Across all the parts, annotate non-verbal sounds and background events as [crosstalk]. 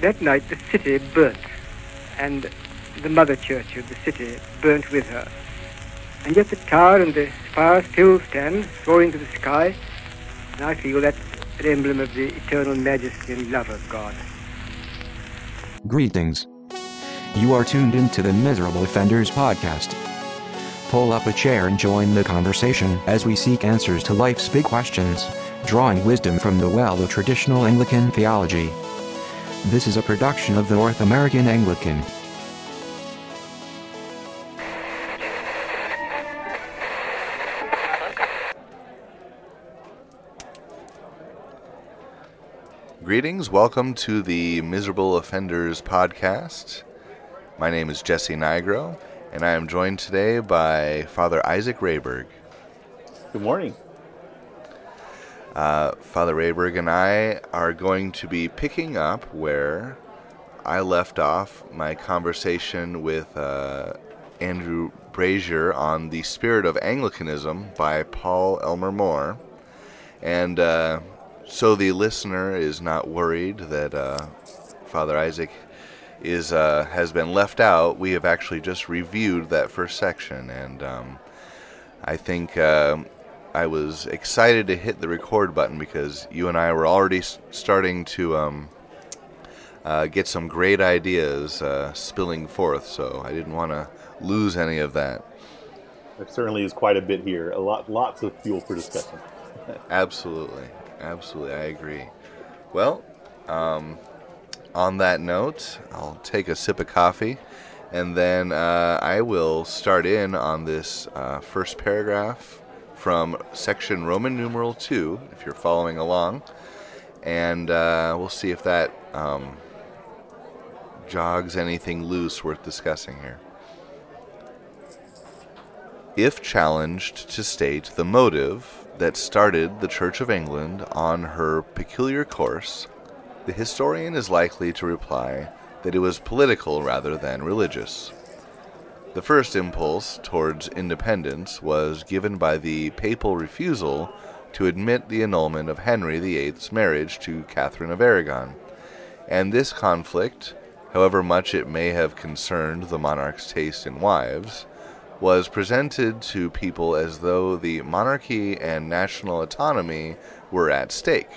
that night the city burnt, and the mother church of the city burnt with her. And yet the tower and the spire still stand, soaring to the sky, and I feel that's an emblem of the eternal majesty and love of God. Greetings. You are tuned into the Miserable Offenders podcast. Pull up a chair and join the conversation as we seek answers to life's big questions, drawing wisdom from the well of traditional Anglican theology. This is a production of the North American Anglican. Greetings, welcome to the Miserable Offenders podcast. My name is Jesse Nigro, and I am joined today by Father Isaac Rayberg. Good morning. Uh, Father Rayberg and I are going to be picking up where I left off my conversation with uh, Andrew Brazier on the Spirit of Anglicanism by Paul Elmer More. And uh, so the listener is not worried that uh, Father Isaac is uh, has been left out. We have actually just reviewed that first section, and um, I think uh, I was excited to hit the record button because you and I were already s- starting to um, uh, get some great ideas uh, spilling forth. So I didn't want to lose any of that. There certainly is quite a bit here. A lot, lots of fuel for discussion. [laughs] Absolutely. Absolutely. I agree. Well, um, on that note, I'll take a sip of coffee and then uh, I will start in on this uh, first paragraph from section Roman numeral 2, if you're following along. And uh, we'll see if that um, jogs anything loose worth discussing here. If challenged to state the motive that started the Church of England on her peculiar course, the historian is likely to reply that it was political rather than religious. The first impulse towards independence was given by the papal refusal to admit the annulment of Henry VIII's marriage to Catherine of Aragon, and this conflict, however much it may have concerned the monarch's taste in wives, was presented to people as though the monarchy and national autonomy were at stake.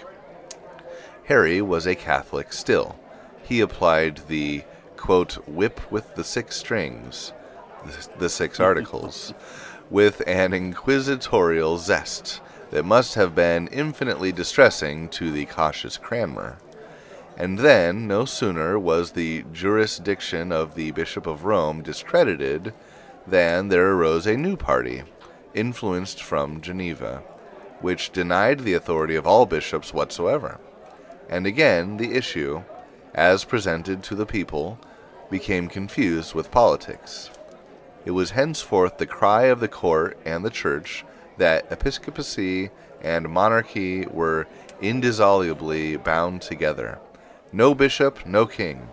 Harry was a Catholic still. He applied the quote, whip with the six strings, the six articles, with an inquisitorial zest that must have been infinitely distressing to the cautious Cranmer. And then, no sooner was the jurisdiction of the Bishop of Rome discredited than there arose a new party, influenced from Geneva, which denied the authority of all bishops whatsoever. And again, the issue, as presented to the people, became confused with politics. It was henceforth the cry of the court and the church that episcopacy and monarchy were indissolubly bound together. No bishop, no king.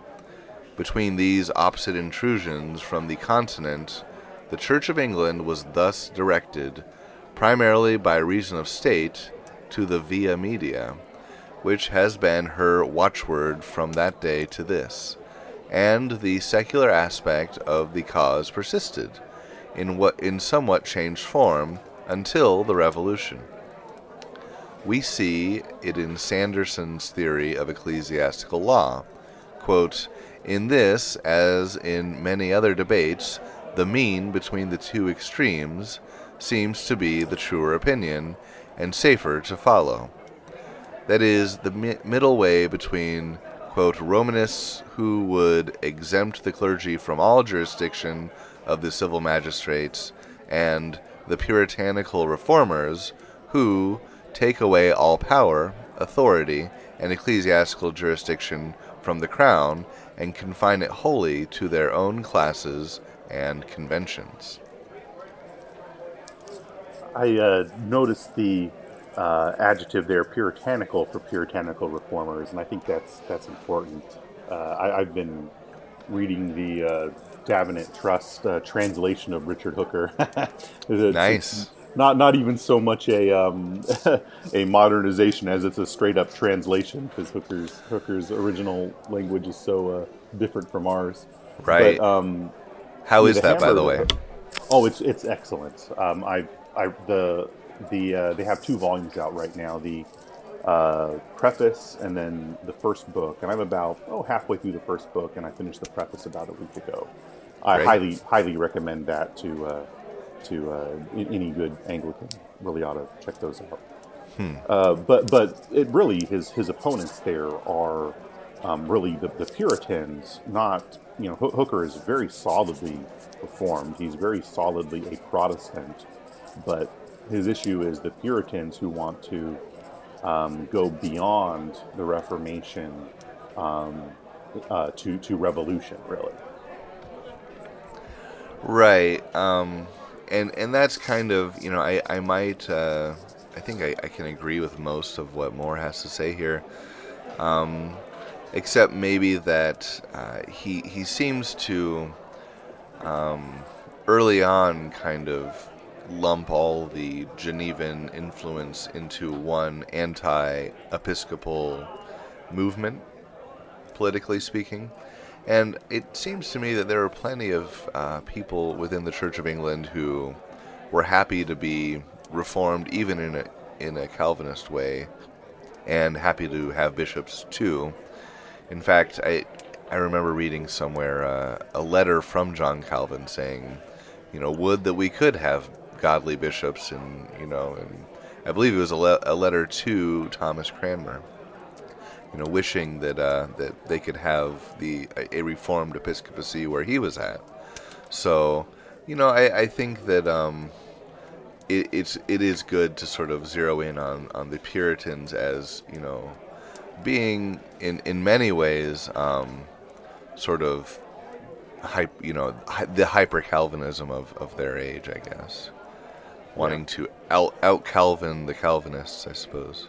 Between these opposite intrusions from the continent, the Church of England was thus directed, primarily by reason of state, to the via media, which has been her watchword from that day to this, and the secular aspect of the cause persisted, in what in somewhat changed form, until the Revolution. We see it in Sanderson's theory of ecclesiastical law. Quote, in this, as in many other debates, the mean between the two extremes seems to be the truer opinion and safer to follow. That is, the mi- middle way between, quote, Romanists who would exempt the clergy from all jurisdiction of the civil magistrates, and the puritanical reformers who take away all power, authority, and ecclesiastical jurisdiction from the crown and confine it wholly to their own classes and conventions. I uh, noticed the uh, adjective there, puritanical, for puritanical reformers, and I think that's that's important. Uh, I, I've been reading the uh, Davenant Trust uh, translation of Richard Hooker. [laughs] Nice. not not even so much a um, [laughs] a modernization as it's a straight up translation because Hooker's Hooker's original language is so uh, different from ours. Right. But, um, How is that, by the way? Oh, it's it's excellent. Um, I I the the uh, they have two volumes out right now. The uh, preface and then the first book, and I'm about oh halfway through the first book, and I finished the preface about a week ago. I Great. highly highly recommend that to uh, to uh, any good Anglican. Really ought to check those out. Uh, but but it really his his opponents there are um, really the, the Puritans. Not you know Hoo- Hooker is very solidly reformed. He's very solidly a Protestant, but his issue is the Puritans who want to um, go beyond the Reformation um, uh, to to revolution. Really, Right. Um, and and that's kind of you know I I might uh, I think I, I can agree with most of what More has to say here, um, except maybe that uh, he he seems to um, early on kind of lump all the Genevan influence into one anti-episcopal movement, politically speaking. And it seems to me that there are plenty of uh, people within the Church of England who were happy to be reformed, even in a in a Calvinist way, and happy to have bishops too. In fact, I I remember reading somewhere uh, a letter from John Calvin saying, you know, would that we could have godly bishops, and you know, and I believe it was a, le- a letter to Thomas Cranmer you know, wishing that uh, that they could have the a, reformed episcopacy where he was at. So, you know, I, I think that um, it, it's it is good to sort of zero in on, on the Puritans as you know, being in in many ways um, sort of hype, you know, the hyper Calvinism of, of their age, I guess, wanting to out out Calvin the Calvinists, I suppose.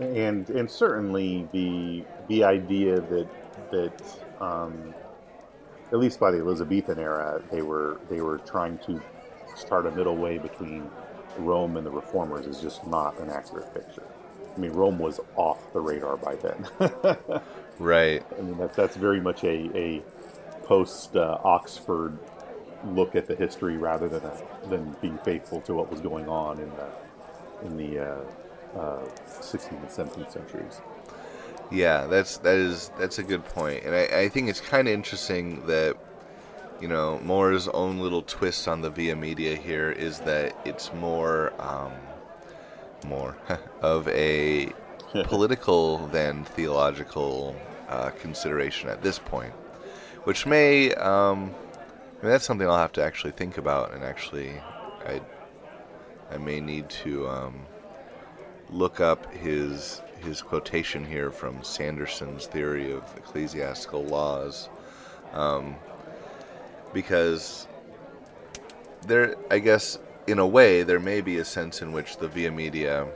and and certainly the the idea that that um, at least by the Elizabethan era they were they were trying to start a middle way between Rome and the reformers is just not an accurate picture. I mean, Rome was off the radar by then. [laughs] Right. I mean, that's that's very much a, a post uh, Oxford look at the history rather than a, than being faithful to what was going on in the in the uh, uh, 16th and 17th centuries. Yeah, that's that is that's a good point. and I, I think it's kind of interesting that you know More's own little twist on the Via Media here is that it's more um, more [laughs] of a [laughs] political than theological uh, consideration at this point, which may um, I mean, that's something I'll have to actually think about, and actually I I may need to. Um, look up his his quotation here from Sanderson's theory of ecclesiastical laws, um, because there, I guess, in a way, there may be a sense in which the Via Media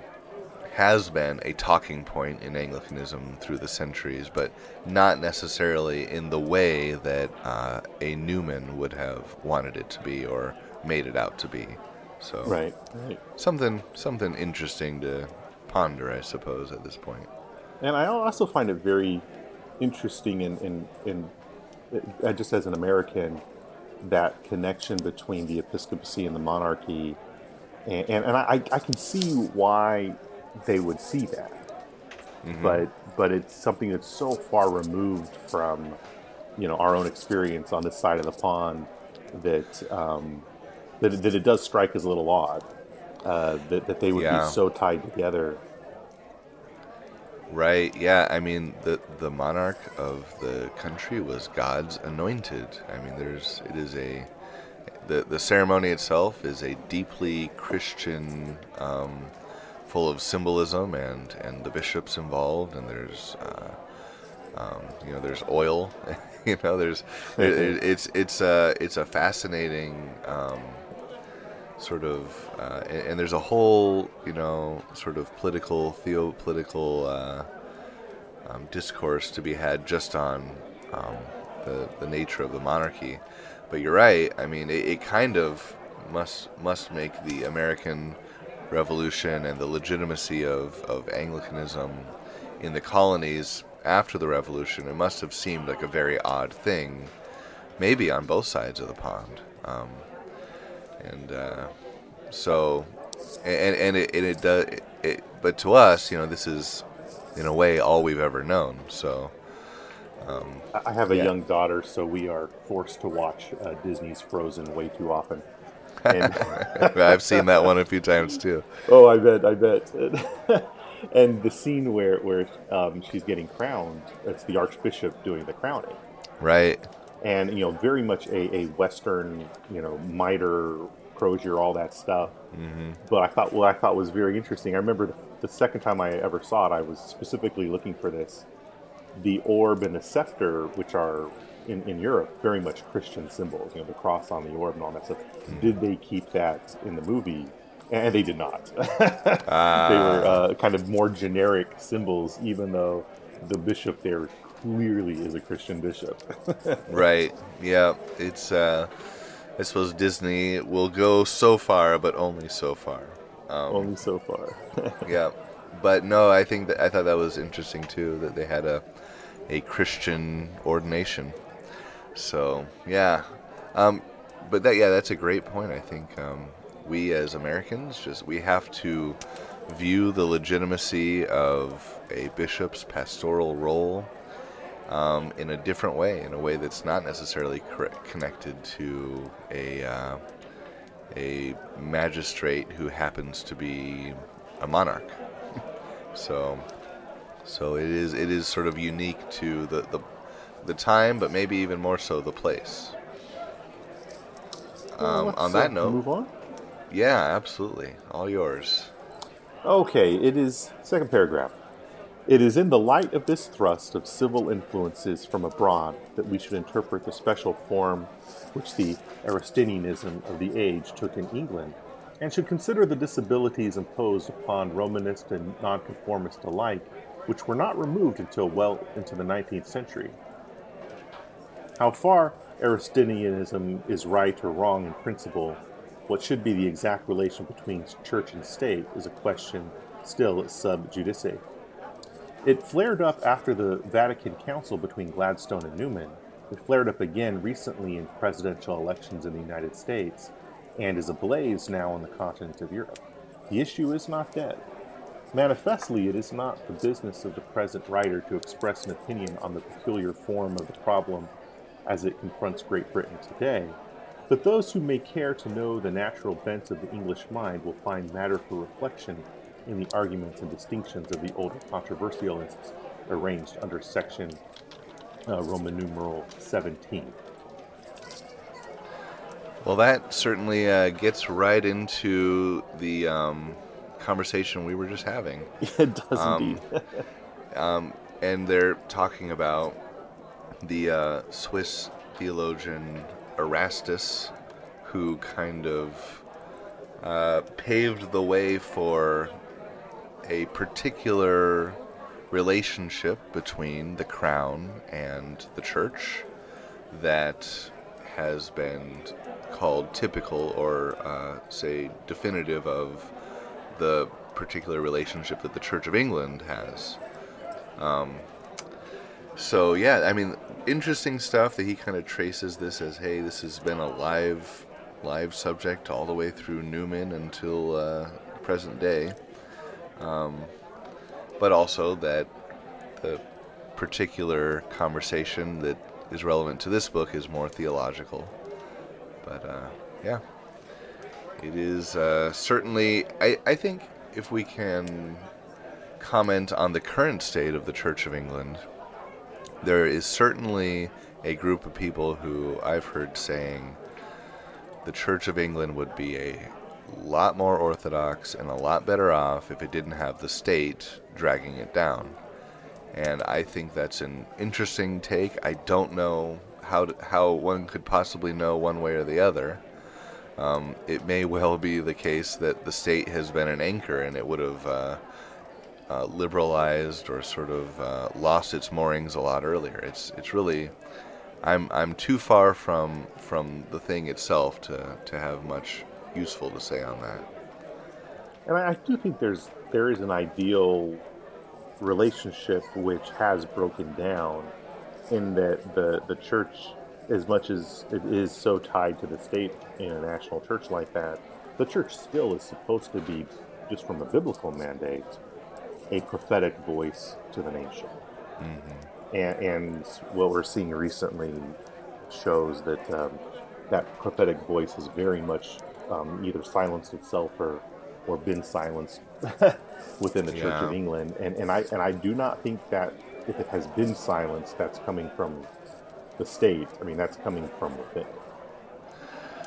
has been a talking point in Anglicanism through the centuries, but not necessarily in the way that uh, a Newman would have wanted it to be or made it out to be. So Right. Right. something something interesting to ponder, I suppose, at this point. And I also find it very interesting in, in, in uh, just as an American, that connection between the episcopacy and the monarchy. And, and, and I, I can see why they would see that. But, but it's something that's so far removed from, you know, our own experience on this side of the pond that, um, that, that it does strike as a little odd. Uh, that, that they would Yeah. be so tied together Right? Yeah. I mean, the the monarch of the country was God's anointed. I mean, there's it is a the the ceremony itself is a deeply Christian, um, full of symbolism and and the bishops involved, and there's. Uh, um, you know, there's oil. [laughs] you know, there's it, it's it's a it's a fascinating um, sort of, uh, and, and there's a whole you know sort of political theopolitical uh, um, discourse to be had just on um, the the nature of the monarchy. But you're right. I mean, it, it kind of must must make the American Revolution and the legitimacy of, of Anglicanism in the colonies after the Revolution, it must have seemed like a very odd thing, maybe on both sides of the pond. Um, and uh, so, and, and it, and it does, it, it, but to us, you know, this is in a way all we've ever known. So, um, I have a yeah. young daughter, so we are forced to watch uh, Disney's Frozen way too often. And [laughs] I've seen that one a few times too. Oh, I bet, I bet. [laughs] and the scene where where um, she's getting crowned, it's the Archbishop doing the crowning. Right. And you know, very much a, a Western, you know, mitre, crozier, all that stuff. Mm-hmm. But I thought what I thought was very interesting. I remember the, the second time I ever saw it, I was specifically looking for this. The orb and the scepter, which are in, in Europe very much Christian symbols, you know, the cross on the orb and all that stuff. Mm. Did they keep that in the movie? And they did not. [laughs] ah. They were uh, kind of more generic symbols, even though the bishop there clearly is a Christian bishop. [laughs] right. Yeah. It's. Uh, I suppose Disney will go so far, but only so far. Um, only so far. [laughs] yeah. But no, I think that I thought that was interesting too that they had a a Christian ordination. So yeah, um, but that yeah, that's a great point. I think um, we as Americans just we have to view the legitimacy of a bishop's pastoral role um, in a different way, in a way that's not necessarily connected to a uh, a magistrate who happens to be a monarch. so, so it is it is sort of unique to the the the time, but maybe even more so the place. Um, on that note, move on. Yeah, absolutely, all yours. Okay, it is second paragraph. It is in the light of this thrust of civil influences from abroad that we should interpret the special form which the Erastianism of the age took in England, and should consider the disabilities imposed upon Romanist and Nonconformist alike, which were not removed until well into the 19th century. How far Erastianism is right or wrong in principle, what should be the exact relation between church and state is a question still sub judice. It flared up after the Vatican Council between Gladstone and Newman. It flared up again recently in presidential elections in the United States and is ablaze now on the continent of Europe. The issue is not dead. Manifestly, it is not the business of the present writer to express an opinion on the peculiar form of the problem as it confronts Great Britain today, but those who may care to know the natural bent of the English mind will find matter for reflection in the arguments and distinctions of the older controversialists arranged under section uh, Roman numeral 17. Well, that certainly uh, gets right into the um, conversation we were just having. [laughs] it does um, indeed. [laughs] um, and they're talking about the uh, Swiss theologian Erastus, who kind of uh, paved the way for a particular relationship between the crown and the church that has been called typical or, uh, say, definitive of the particular relationship that the Church of England has. Um, so yeah, I mean, interesting stuff that he kind of traces this as, hey, this has been a live, live subject all the way through Newman until uh, present day. Um, but also that the particular conversation that is relevant to this book is more theological. But uh, yeah, it is uh, certainly. I, I think if we can comment on the current state of the Church of England there is certainly a group of people who I've heard saying the Church of England would be a lot more orthodox and a lot better off if it didn't have the state dragging it down. And I think that's an interesting take. I don't know how to, how one could possibly know one way or the other. Um, it may well be the case that the state has been an anchor and it would have uh, uh, liberalized or sort of uh, lost its moorings a lot earlier. It's it's really I'm I'm too far from from the thing itself to to have much useful to say on that. And I, I do think there's there is an ideal relationship which has broken down in that the the church, as much as it is so tied to the state in a national church like that, the church still is supposed to be, just from a biblical mandate, a prophetic voice to the nation. Mm-hmm. And, and, what we're seeing recently shows that um, that prophetic voice has very much um, either silenced itself or or been silenced [laughs] within the Church yeah. of England. And, and I and I do not think that if it has been silenced, that's coming from the state. I mean, that's coming from within.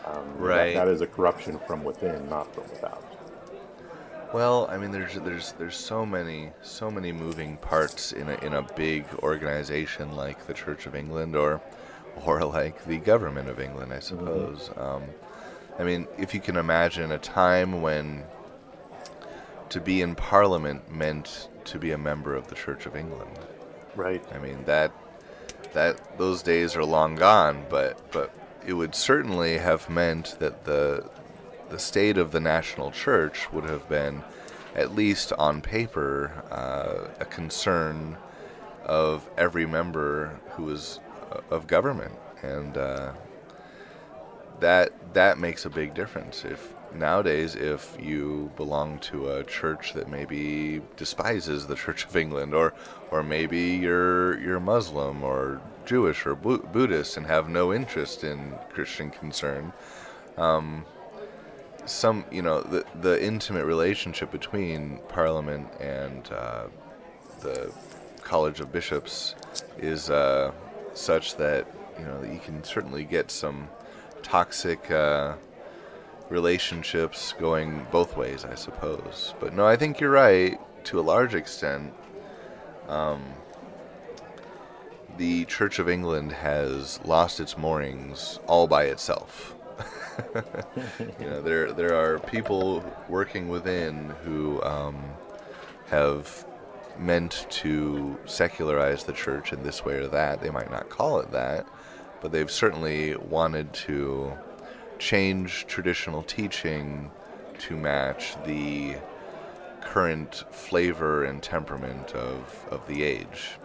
Um, right. That, that is a corruption from within, not from without. Well, I mean, there's there's there's so many so many moving parts in a in a big organization like the Church of England or or like the government of England, I mm-hmm. suppose. Mm-hmm. Um, I mean, if you can imagine a time when to be in Parliament meant to be a member of the Church of England. Right. I mean that that those days are long gone, but but it would certainly have meant that the the state of the national church would have been, at least on paper, uh, a concern of every member who was uh, of government, and uh, that that makes a big difference. If nowadays, if you belong to a church that maybe despises the Church of England, or or maybe you're you're Muslim or Jewish or Bu- Buddhist and have no interest in Christian concern, um, some you know the the intimate relationship between Parliament and uh, the College of Bishops is uh, such that you know you can certainly get some toxic. Uh, relationships going both ways, I suppose. But no, I think you're right to a large extent. Um, the Church of England has lost its moorings all by itself. [laughs] you know, there there are people working within who um, have meant to secularize the church in this way or that. They might not call it that, but they've certainly wanted to change traditional teaching to match the current flavor and temperament of, of the age.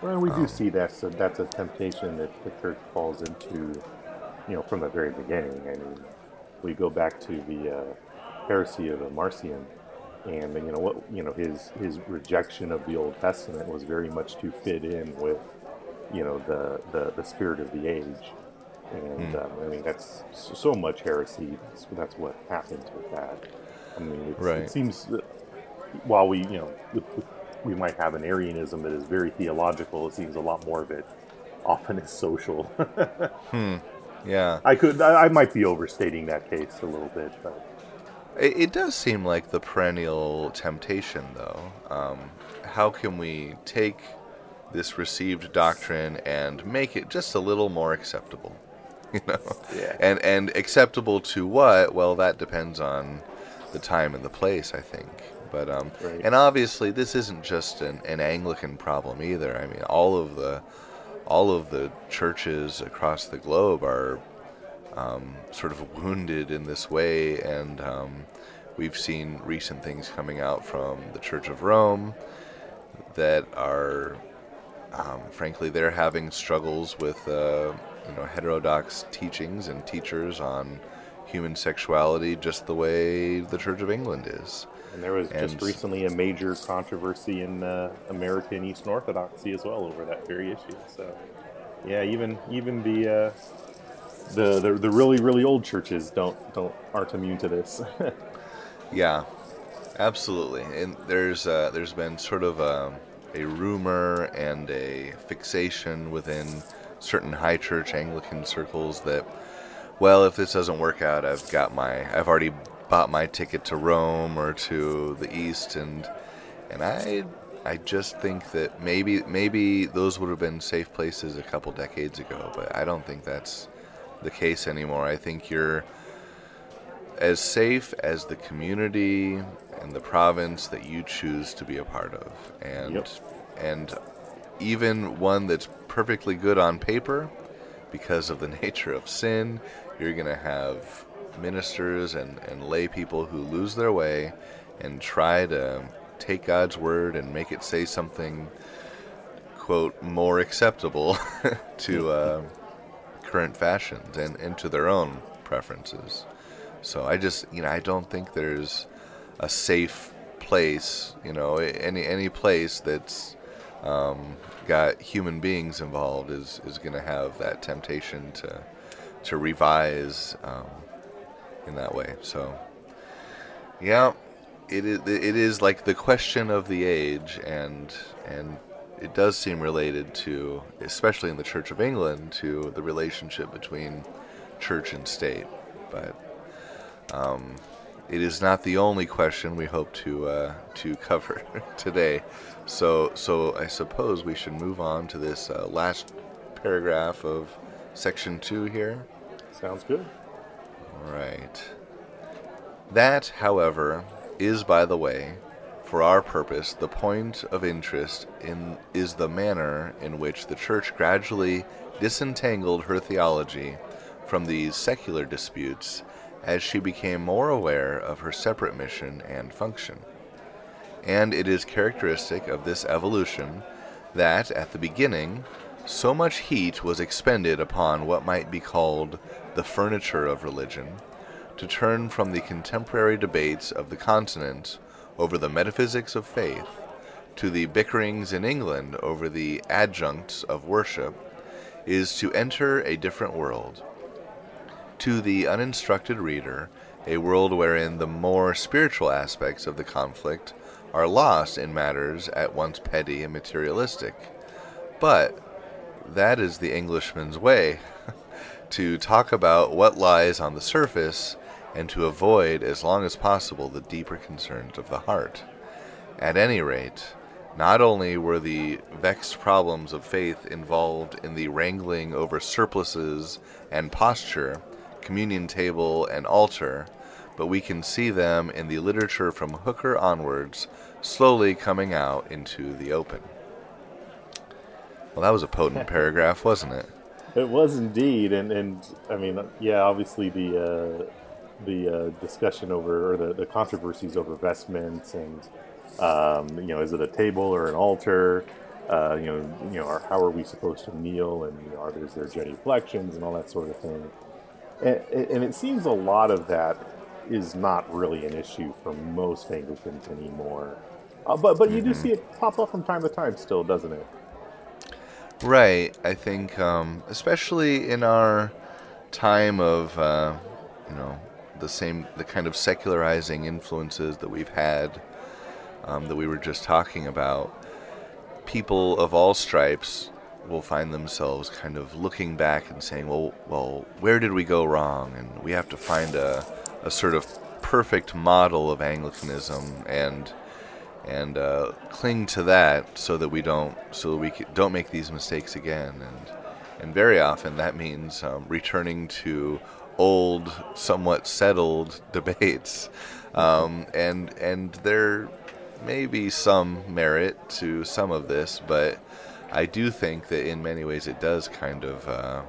Well, we do um, see that's a, that's a temptation that the church falls into, you know, from the very beginning. I mean, we go back to the uh, heresy of the Marcion, and you know what, you know, his his rejection of the Old Testament was very much to fit in with, you know, the the, the spirit of the age and mm. um, I mean that's so much heresy. That's, that's what happens with that. I mean, right. it seems that while we, you know, we might have an Arianism that is very theological, it seems a lot more of it often is social. [laughs] hmm. Yeah. I could, I, I, might be overstating that case a little bit, but. It, it does seem like the perennial temptation, though. Um, how can we take this received doctrine and make it just a little more acceptable? [laughs] you know. Yeah. And and acceptable to what? Well, that depends on the time and the place, I think. But um, right. and obviously this isn't just an, an Anglican problem either. I mean, all of the all of the churches across the globe are um, sort of wounded in this way, and um, we've seen recent things coming out from the Church of Rome that are, um, frankly, they're having struggles with uh, you know heterodox teachings and teachers on human sexuality just the way the Church of England is. And there was and just recently a major controversy in uh, American Eastern Orthodoxy as well over that very issue. So, yeah, even even the uh, the, the the really really old churches don't don't aren't immune to this. [laughs] yeah, absolutely. And there's uh, there's been sort of a, um, a rumor and a fixation within certain high church Anglican circles that, well, if this doesn't work out, I've got my, I've already bought my ticket to Rome or to the East, and and I, I just think that maybe maybe those would have been safe places a couple decades ago, but I don't think that's the case anymore. I think you're as safe as the community and the province that you choose to be a part of, and yep. and even one that's perfectly good on paper, because of the [laughs] nature of sin, you're going to have ministers and, and lay people who lose their way and try to take God's word and make it say something, quote, more acceptable [laughs] to uh, current fashions and, and to their own preferences. So I just, you know, I don't think there's a safe place, you know, any any place that's um, got human beings involved is is going to have that temptation to to revise um, in that way. So, yeah, it is it is like the question of the age, and and it does seem related to, especially in the Church of England, to the relationship between church and state. But um, it is not the only question we hope to uh, to [laughs] cover today. So so I suppose we should move on to this uh, last paragraph of section two here. Sounds good. Right. That, however, is by the way, for our purpose, the point of interest in is the manner in which the Church gradually disentangled her theology from these secular disputes as she became more aware of her separate mission and function. And it is characteristic of this evolution that, at the beginning, so much heat was expended upon what might be called the furniture of religion, to turn from the contemporary debates of the continent over the metaphysics of faith to the bickerings in England over the adjuncts of worship, is to enter a different world. To the uninstructed reader, a world wherein the more spiritual aspects of the conflict are lost in matters at once petty and materialistic. But that is the Englishman's way [laughs] to talk about what lies on the surface and to avoid as long as possible the deeper concerns of the heart. At any rate, not only were the vexed problems of faith involved in the wrangling over surplices and posture, communion table and altar, but we can see them in the literature from Hooker onwards slowly coming out into the open. Well, that was a potent [laughs] paragraph, wasn't it? It was indeed, and and I mean, yeah, obviously the uh, the uh, discussion over or the, the controversies over vestments and um, you know, is it a table or an altar? Uh, you know, you know, or how are we supposed to kneel? And you know, are there, there genuflections and all that sort of thing? And, and it seems a lot of that is not really an issue for most Anglicans anymore. Uh, but but you do mm-hmm. see it pop up from time to time, still, doesn't it? Right. I think, um, especially in our time of, uh, you know, the same, the kind of secularizing influences that we've had, um, that we were just talking about, people of all stripes will find themselves kind of looking back and saying, well, well, where did we go wrong? And we have to find a, a sort of perfect model of Anglicanism and and uh, cling to that so that we don't so that we don't make these mistakes again. And and very often that means um, returning to old somewhat settled [laughs] debates. Um, and and there may be some merit to some of this but I do think that in many ways it does kind of uh,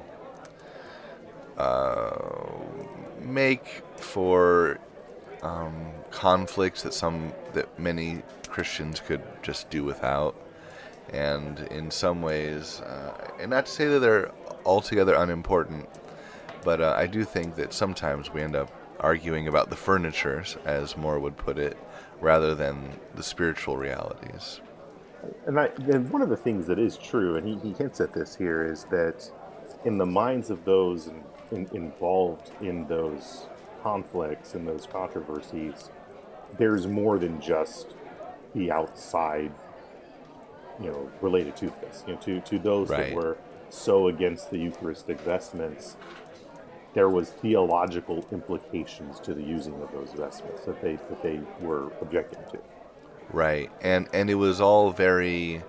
uh, make for um, conflicts that some that many Christians could just do without. And in some ways, uh, and not to say that they're altogether unimportant, but uh, I do think that sometimes we end up arguing about the furniture, as More would put it, rather than the spiritual realities. And, I, and one of the things that is true, and he, he hints at this here, is that in the minds of those in, in, involved in those conflicts and those controversies, there's more than just the outside, you know, related to this. You know, to to those right. that were so against the Eucharistic vestments, there was theological implications to the using of those vestments that they that they were objecting to. Right, and and it was all very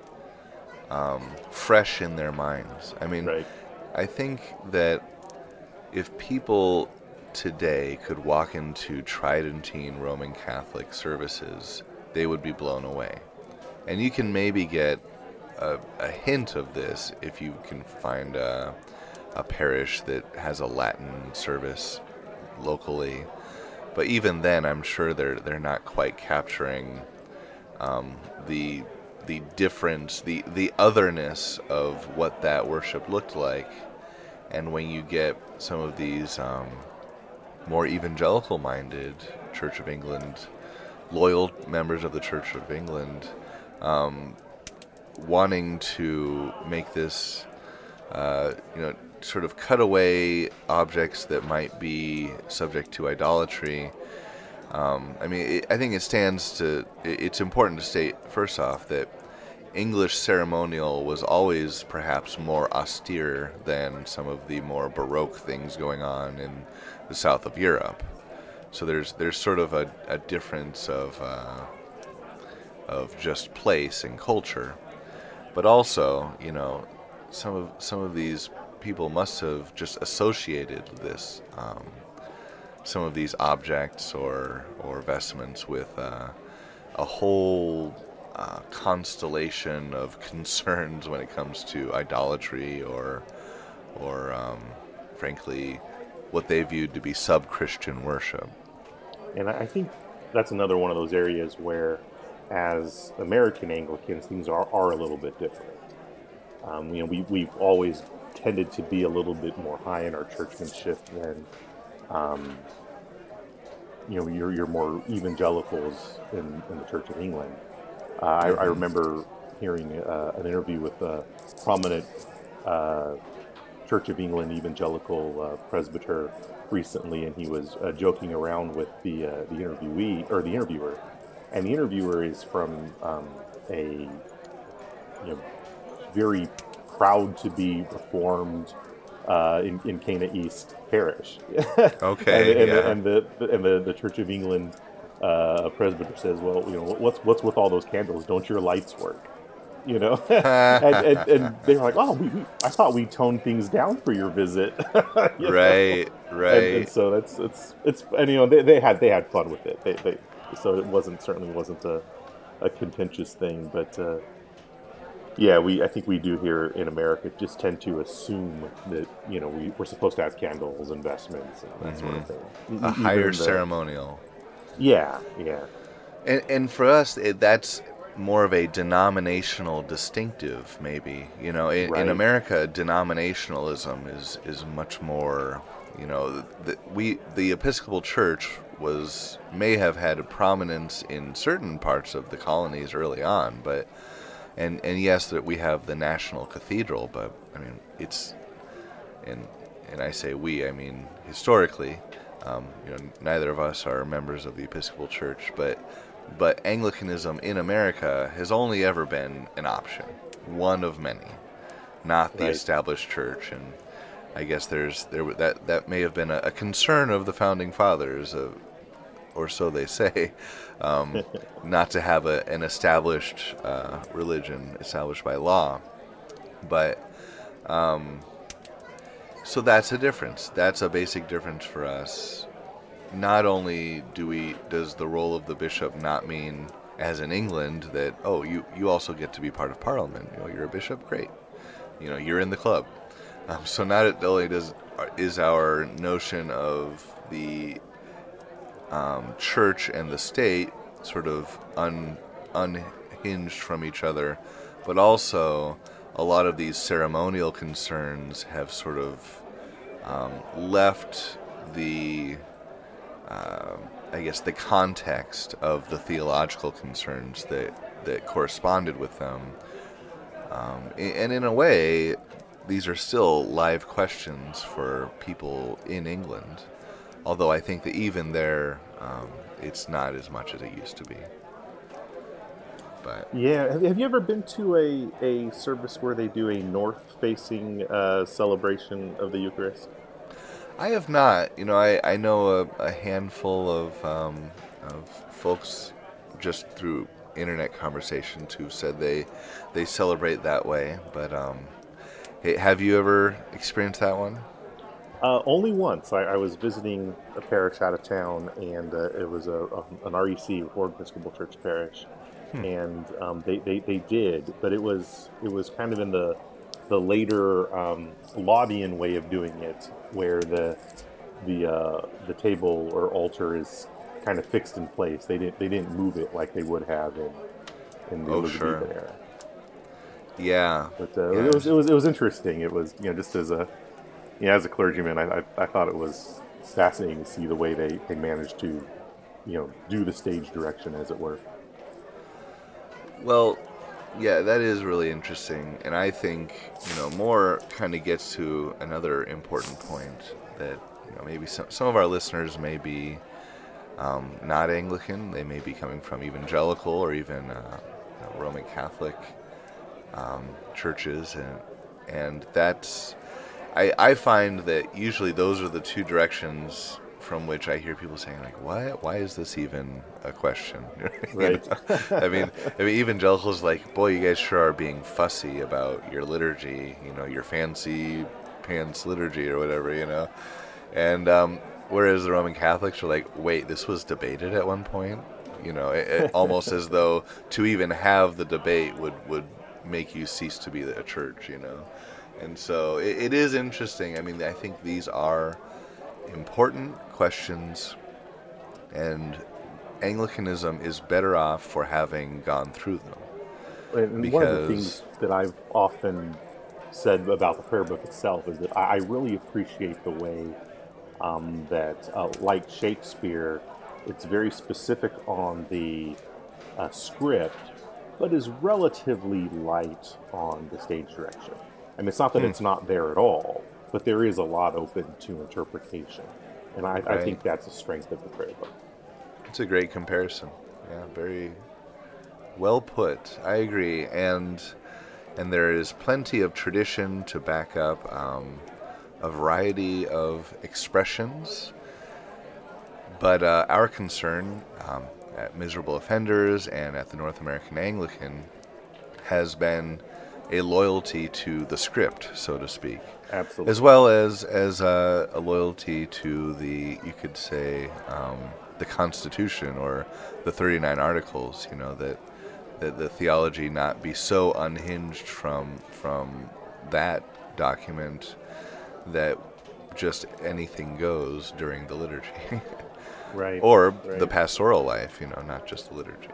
um, fresh in their minds. I mean, right. I think that if people today could walk into Tridentine Roman Catholic services they would be blown away. And you can maybe get a, a hint of this if you can find a, a, parish that has a Latin service locally. But even then, I'm sure they're they're not quite capturing um, the the difference, the the otherness of what that worship looked like. And when you get some of these um, more evangelical-minded Church of England, loyal members of the Church of England, um, wanting to make this, uh, you know, sort of cut away objects that might be subject to idolatry. Um, I mean, it, I think it stands to. It, it's important to state first off that English ceremonial was always perhaps more austere than some of the more baroque things going on in the south of Europe. So there's there's sort of a, a difference of uh, of just place and culture, but also you know some of some of these people must have just associated this um, some of these objects or or vestments with uh, a whole uh, constellation of [laughs] concerns when it comes to idolatry or, or um, frankly, what they viewed to be sub-Christian worship. And I think that's another one of those areas where, as American Anglicans, things are, are a little bit different. Um, you know, we, we've always tended to be a little bit more high in our churchmanship than, um, you know, your, your more evangelicals in, in the Church of England. Uh, I, I, mm-hmm. remember hearing uh, an interview with a prominent uh, Church of England evangelical uh, presbyter recently, and he was uh, joking around with the uh, the interviewee or the interviewer, and the interviewer is from um, a you know very proud to be reformed in, in Cana East Parish. [laughs] Okay, and, and, yeah. and, the, and the, the Church of England uh, presbyter says, "Well, you know, what's what's with all those candles? Don't your lights work?" You know, [laughs] and, and, and, they were like, "Oh, we, we, I thought we toned things down for your visit." [laughs] you right, know? right. And, and, so that's it's it's and you know they, they had they had fun with it. They, they so it wasn't certainly wasn't a, a contentious thing, but. Uh, yeah, we I think we do here in America just tend to assume that you know we, we're supposed to have candles, investments, and that mm-hmm. sort of mm-hmm. thing. A higher ceremonial. Yeah, yeah. And, and for us, it, that's more of a denominational distinctive, maybe. You know, in, right. in America, denominationalism is is much more. You know, the, we the Episcopal Church was may have had a prominence in certain parts of the colonies early on, but and and yes, that we have the national cathedral, but I mean it's and and I say we, I mean historically, um, you know, neither of us are members of the Episcopal Church, but but Anglicanism in America has only ever been an option, one of many, not the right. established church. And I guess there's there that that may have been a, a concern of the founding fathers, uh, or so they say, [laughs] um, [laughs] not to have a, an established uh, religion established by law, but. Um, so that's a difference. That's a basic difference for us. Not only do we does the role of the bishop not mean as in England that oh you you also get to be part of Parliament. You know you're a bishop, great. You know you're in the club. Um, so not only does is our notion of the um, church and the state sort of un, unhinged from each other, but also a lot of these ceremonial concerns have sort of um, left the, uh, I guess, the context of the theological concerns that, that corresponded with them. Um, and in a way, these are still live questions for people in England. Although I think that even there, um, it's not as much as it used to be. But yeah, have, you ever been to a, a service where they do a north facing uh, celebration of the Eucharist? I have not. You know, I, I know a, a handful of um, of folks just through internet conversations who said they they celebrate that way. But um, hey, have you ever experienced that one? Uh, only once. I, I, was visiting a parish out of town, and uh, it was a, a, an REC, Reformed Episcopal Church parish, Hmm. and um, they, they, they did, but it was it was kind of in the the later um, Laudian way of doing it, where the the uh, the table or altar is kind of fixed in place. They didn't they didn't move it like they would have in in the Oh, Elizabethan sure. era. Yeah. But uh, Yeah. it was it was it was interesting. It was you know just as a you know, as a clergyman, I, I I thought it was fascinating to see the way they they managed to you know do the stage direction as it were. Well, yeah, that is really interesting, and I think you know more kind of gets to another important point that you know maybe some some of our listeners may be um, not Anglican, they may be coming from evangelical or even uh, Roman Catholic um, churches, and and that's I I find that usually those are the two directions from which I hear people saying like, why why is this even a question? [laughs] Right. I mean, I mean, evangelicals like, boy, you guys sure are being fussy about your liturgy, you know, your fancy pants liturgy or whatever, you know. And um, whereas the Roman Catholics are like, wait, this was debated at one point, you know, it, it, almost as though to even have the debate would would make you cease to be a church, you know. And so it, it is interesting. I mean, I think these are important questions, and Anglicanism is better off for having gone through them. And one of the things that I've often said about the prayer book itself is that I really appreciate the way um, that, uh, like Shakespeare, it's very specific on the uh, script, but is relatively light on the stage direction. I mean, it's not that it's not there at all, but there is a lot open to interpretation. And I, I think that's a strength of the prayer book. It's a great comparison. Yeah, very well put. I agree, and and there is plenty of tradition to back up um, a variety of expressions. But uh, our concern um, at Miserable Offenders and at the North American Anglican has been a loyalty to the script, so to speak Absolutely. as well as as uh, a loyalty to the you could say um, the Constitution or the 39 Articles. You know that that the theology not be so unhinged from from that document that just anything goes during the liturgy [laughs] right. or right. the pastoral life. You know, not just the liturgy.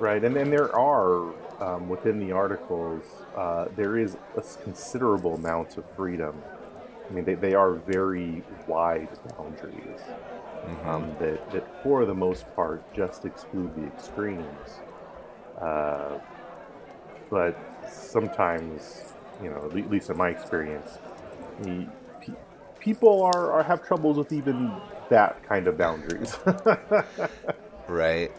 Right, and, and there are um, within the articles, uh, there is a considerable amount of freedom. I mean, they, they are very wide boundaries um, that, that, for the most part, just exclude the extremes. Uh, but sometimes, you know, at at least in my experience, the, pe- people are, are have troubles with even that kind of boundaries. [laughs] Right.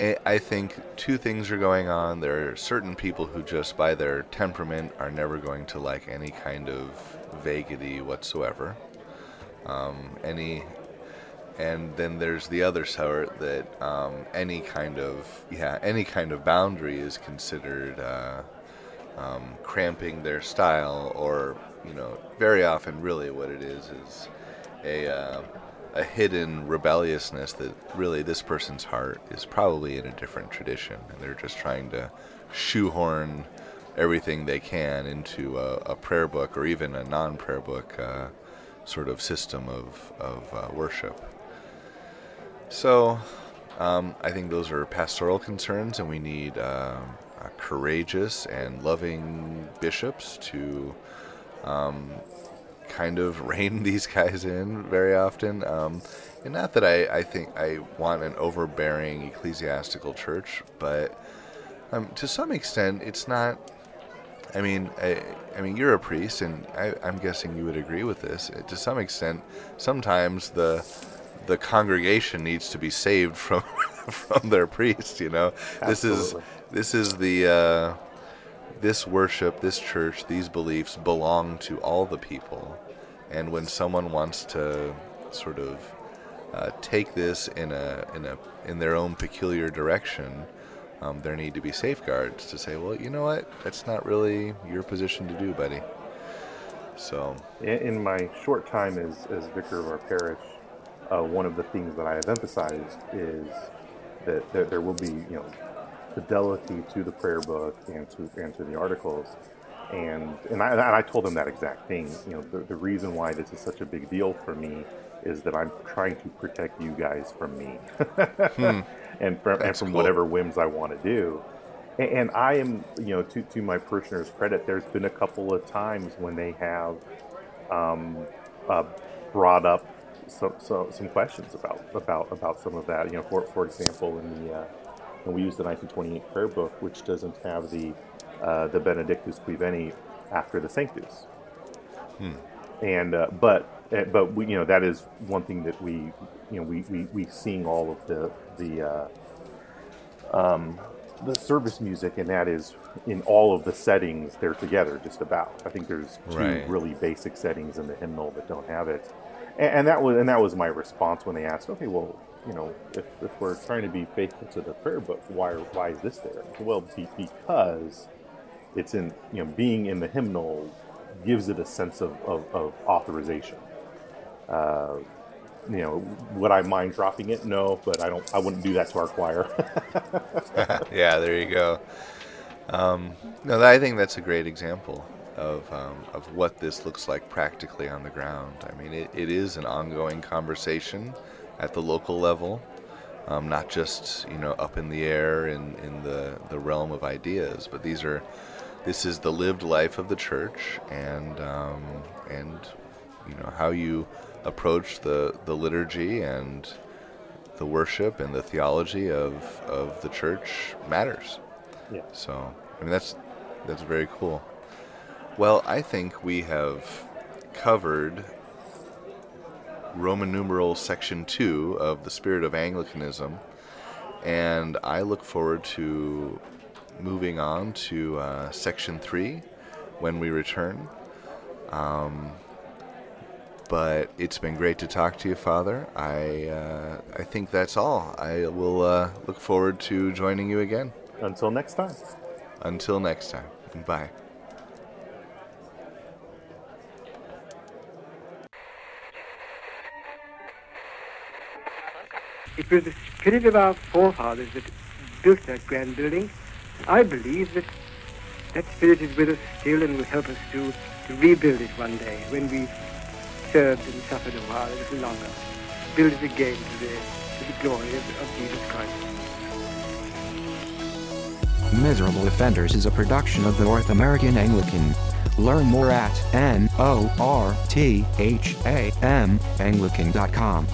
I think two things are going on. There are certain people who just by their temperament are never going to like any kind of vaguity whatsoever. Um, any, and then there's the other sort that um, any kind of yeah any kind of boundary is considered uh, um, cramping their style, or you know very often really what it is is a uh, a hidden rebelliousness that really this person's heart is probably in a different tradition, and they're just trying to shoehorn everything they can into a, a prayer book or even a non-prayer book uh, sort of system of of uh, worship. So, um, I think those are pastoral concerns, and we need um, uh, courageous and loving bishops to um, kind of [laughs] rein these guys in very often. Um, and not that I, I think I want an overbearing ecclesiastical church, but um, to some extent, it's not. I mean, I, I mean, you're a priest, and I, I'm guessing you would agree with this. To some extent, sometimes the the congregation needs to be saved from [laughs] from their priest. You know, this is this is the uh, this worship, this church, these beliefs belong to all the people, and when someone wants to sort of uh, take this in a in a in their own peculiar direction, um, there need to be safeguards to say, well, you know what, that's not really your position to do, buddy. So, In- my short time as, as vicar of our parish, uh, one of the things that I have emphasized is that there, there will be, you know, fidelity to the prayer book and to and to the articles, and and I, and I told him that exact thing. You know, the, the reason why this is such a big deal for me is that I'm trying to protect you guys from me hmm. [laughs] and from, and from cool. whatever whims I want to do. And, and, I am, you know, to, to my parishioners' credit, there's been a couple of times when they have um, uh, brought up some, some, some questions about about about some of that. You know, for for example, in the uh, and we use the 1928 prayer book, which doesn't have the uh, the Benedictus qui venit after the Sanctus. Hmm. And uh, but uh, but we, you know that is one thing that we you know we we, we sing all of the the uh, um, the service music, and that is in all of the settings they're together just about. I think there's two right. really basic settings in the hymnal that don't have it, and, and, that was and that was my response when they asked, okay, well, you know, if, if we're trying to be faithful to the prayer book, why why is this there? Well, be, because it's in you know being in the hymnal gives it a sense of, of, of authorization. Uh, you know, would I mind dropping it? No, but I don't. I wouldn't do that to our choir. [laughs] [laughs] yeah, there you go. Um, no, I think that's a great example of um, of what this looks like practically on the ground. I mean, it, it is an ongoing conversation at the local level, um, not just you know up in the air in, in the the realm of ideas, but these are this is the lived life of the church and um, and you know how you approach the the liturgy and the worship and the theology of of the church matters. Yeah. So I mean that's that's very cool. Well, I think we have covered Roman numeral section 2 of the Spirit of Anglicanism and I look forward to moving on to uh, section three when we return. Um, but it's been great to talk to you, Father. I uh, I think that's all. I will uh, look forward to joining you again. Until next time. Until next time. Bye. It was the spirit of our forefathers that built that grand building I believe that that spirit is with us still and will help us to, to rebuild it one day when we've served and suffered a while, a little longer. Build it again to the, to the glory of, of Jesus Christ. Miserable Offenders is a production of the North American Anglican. Learn more at N-O-R-T-H-A-M Anglican.com.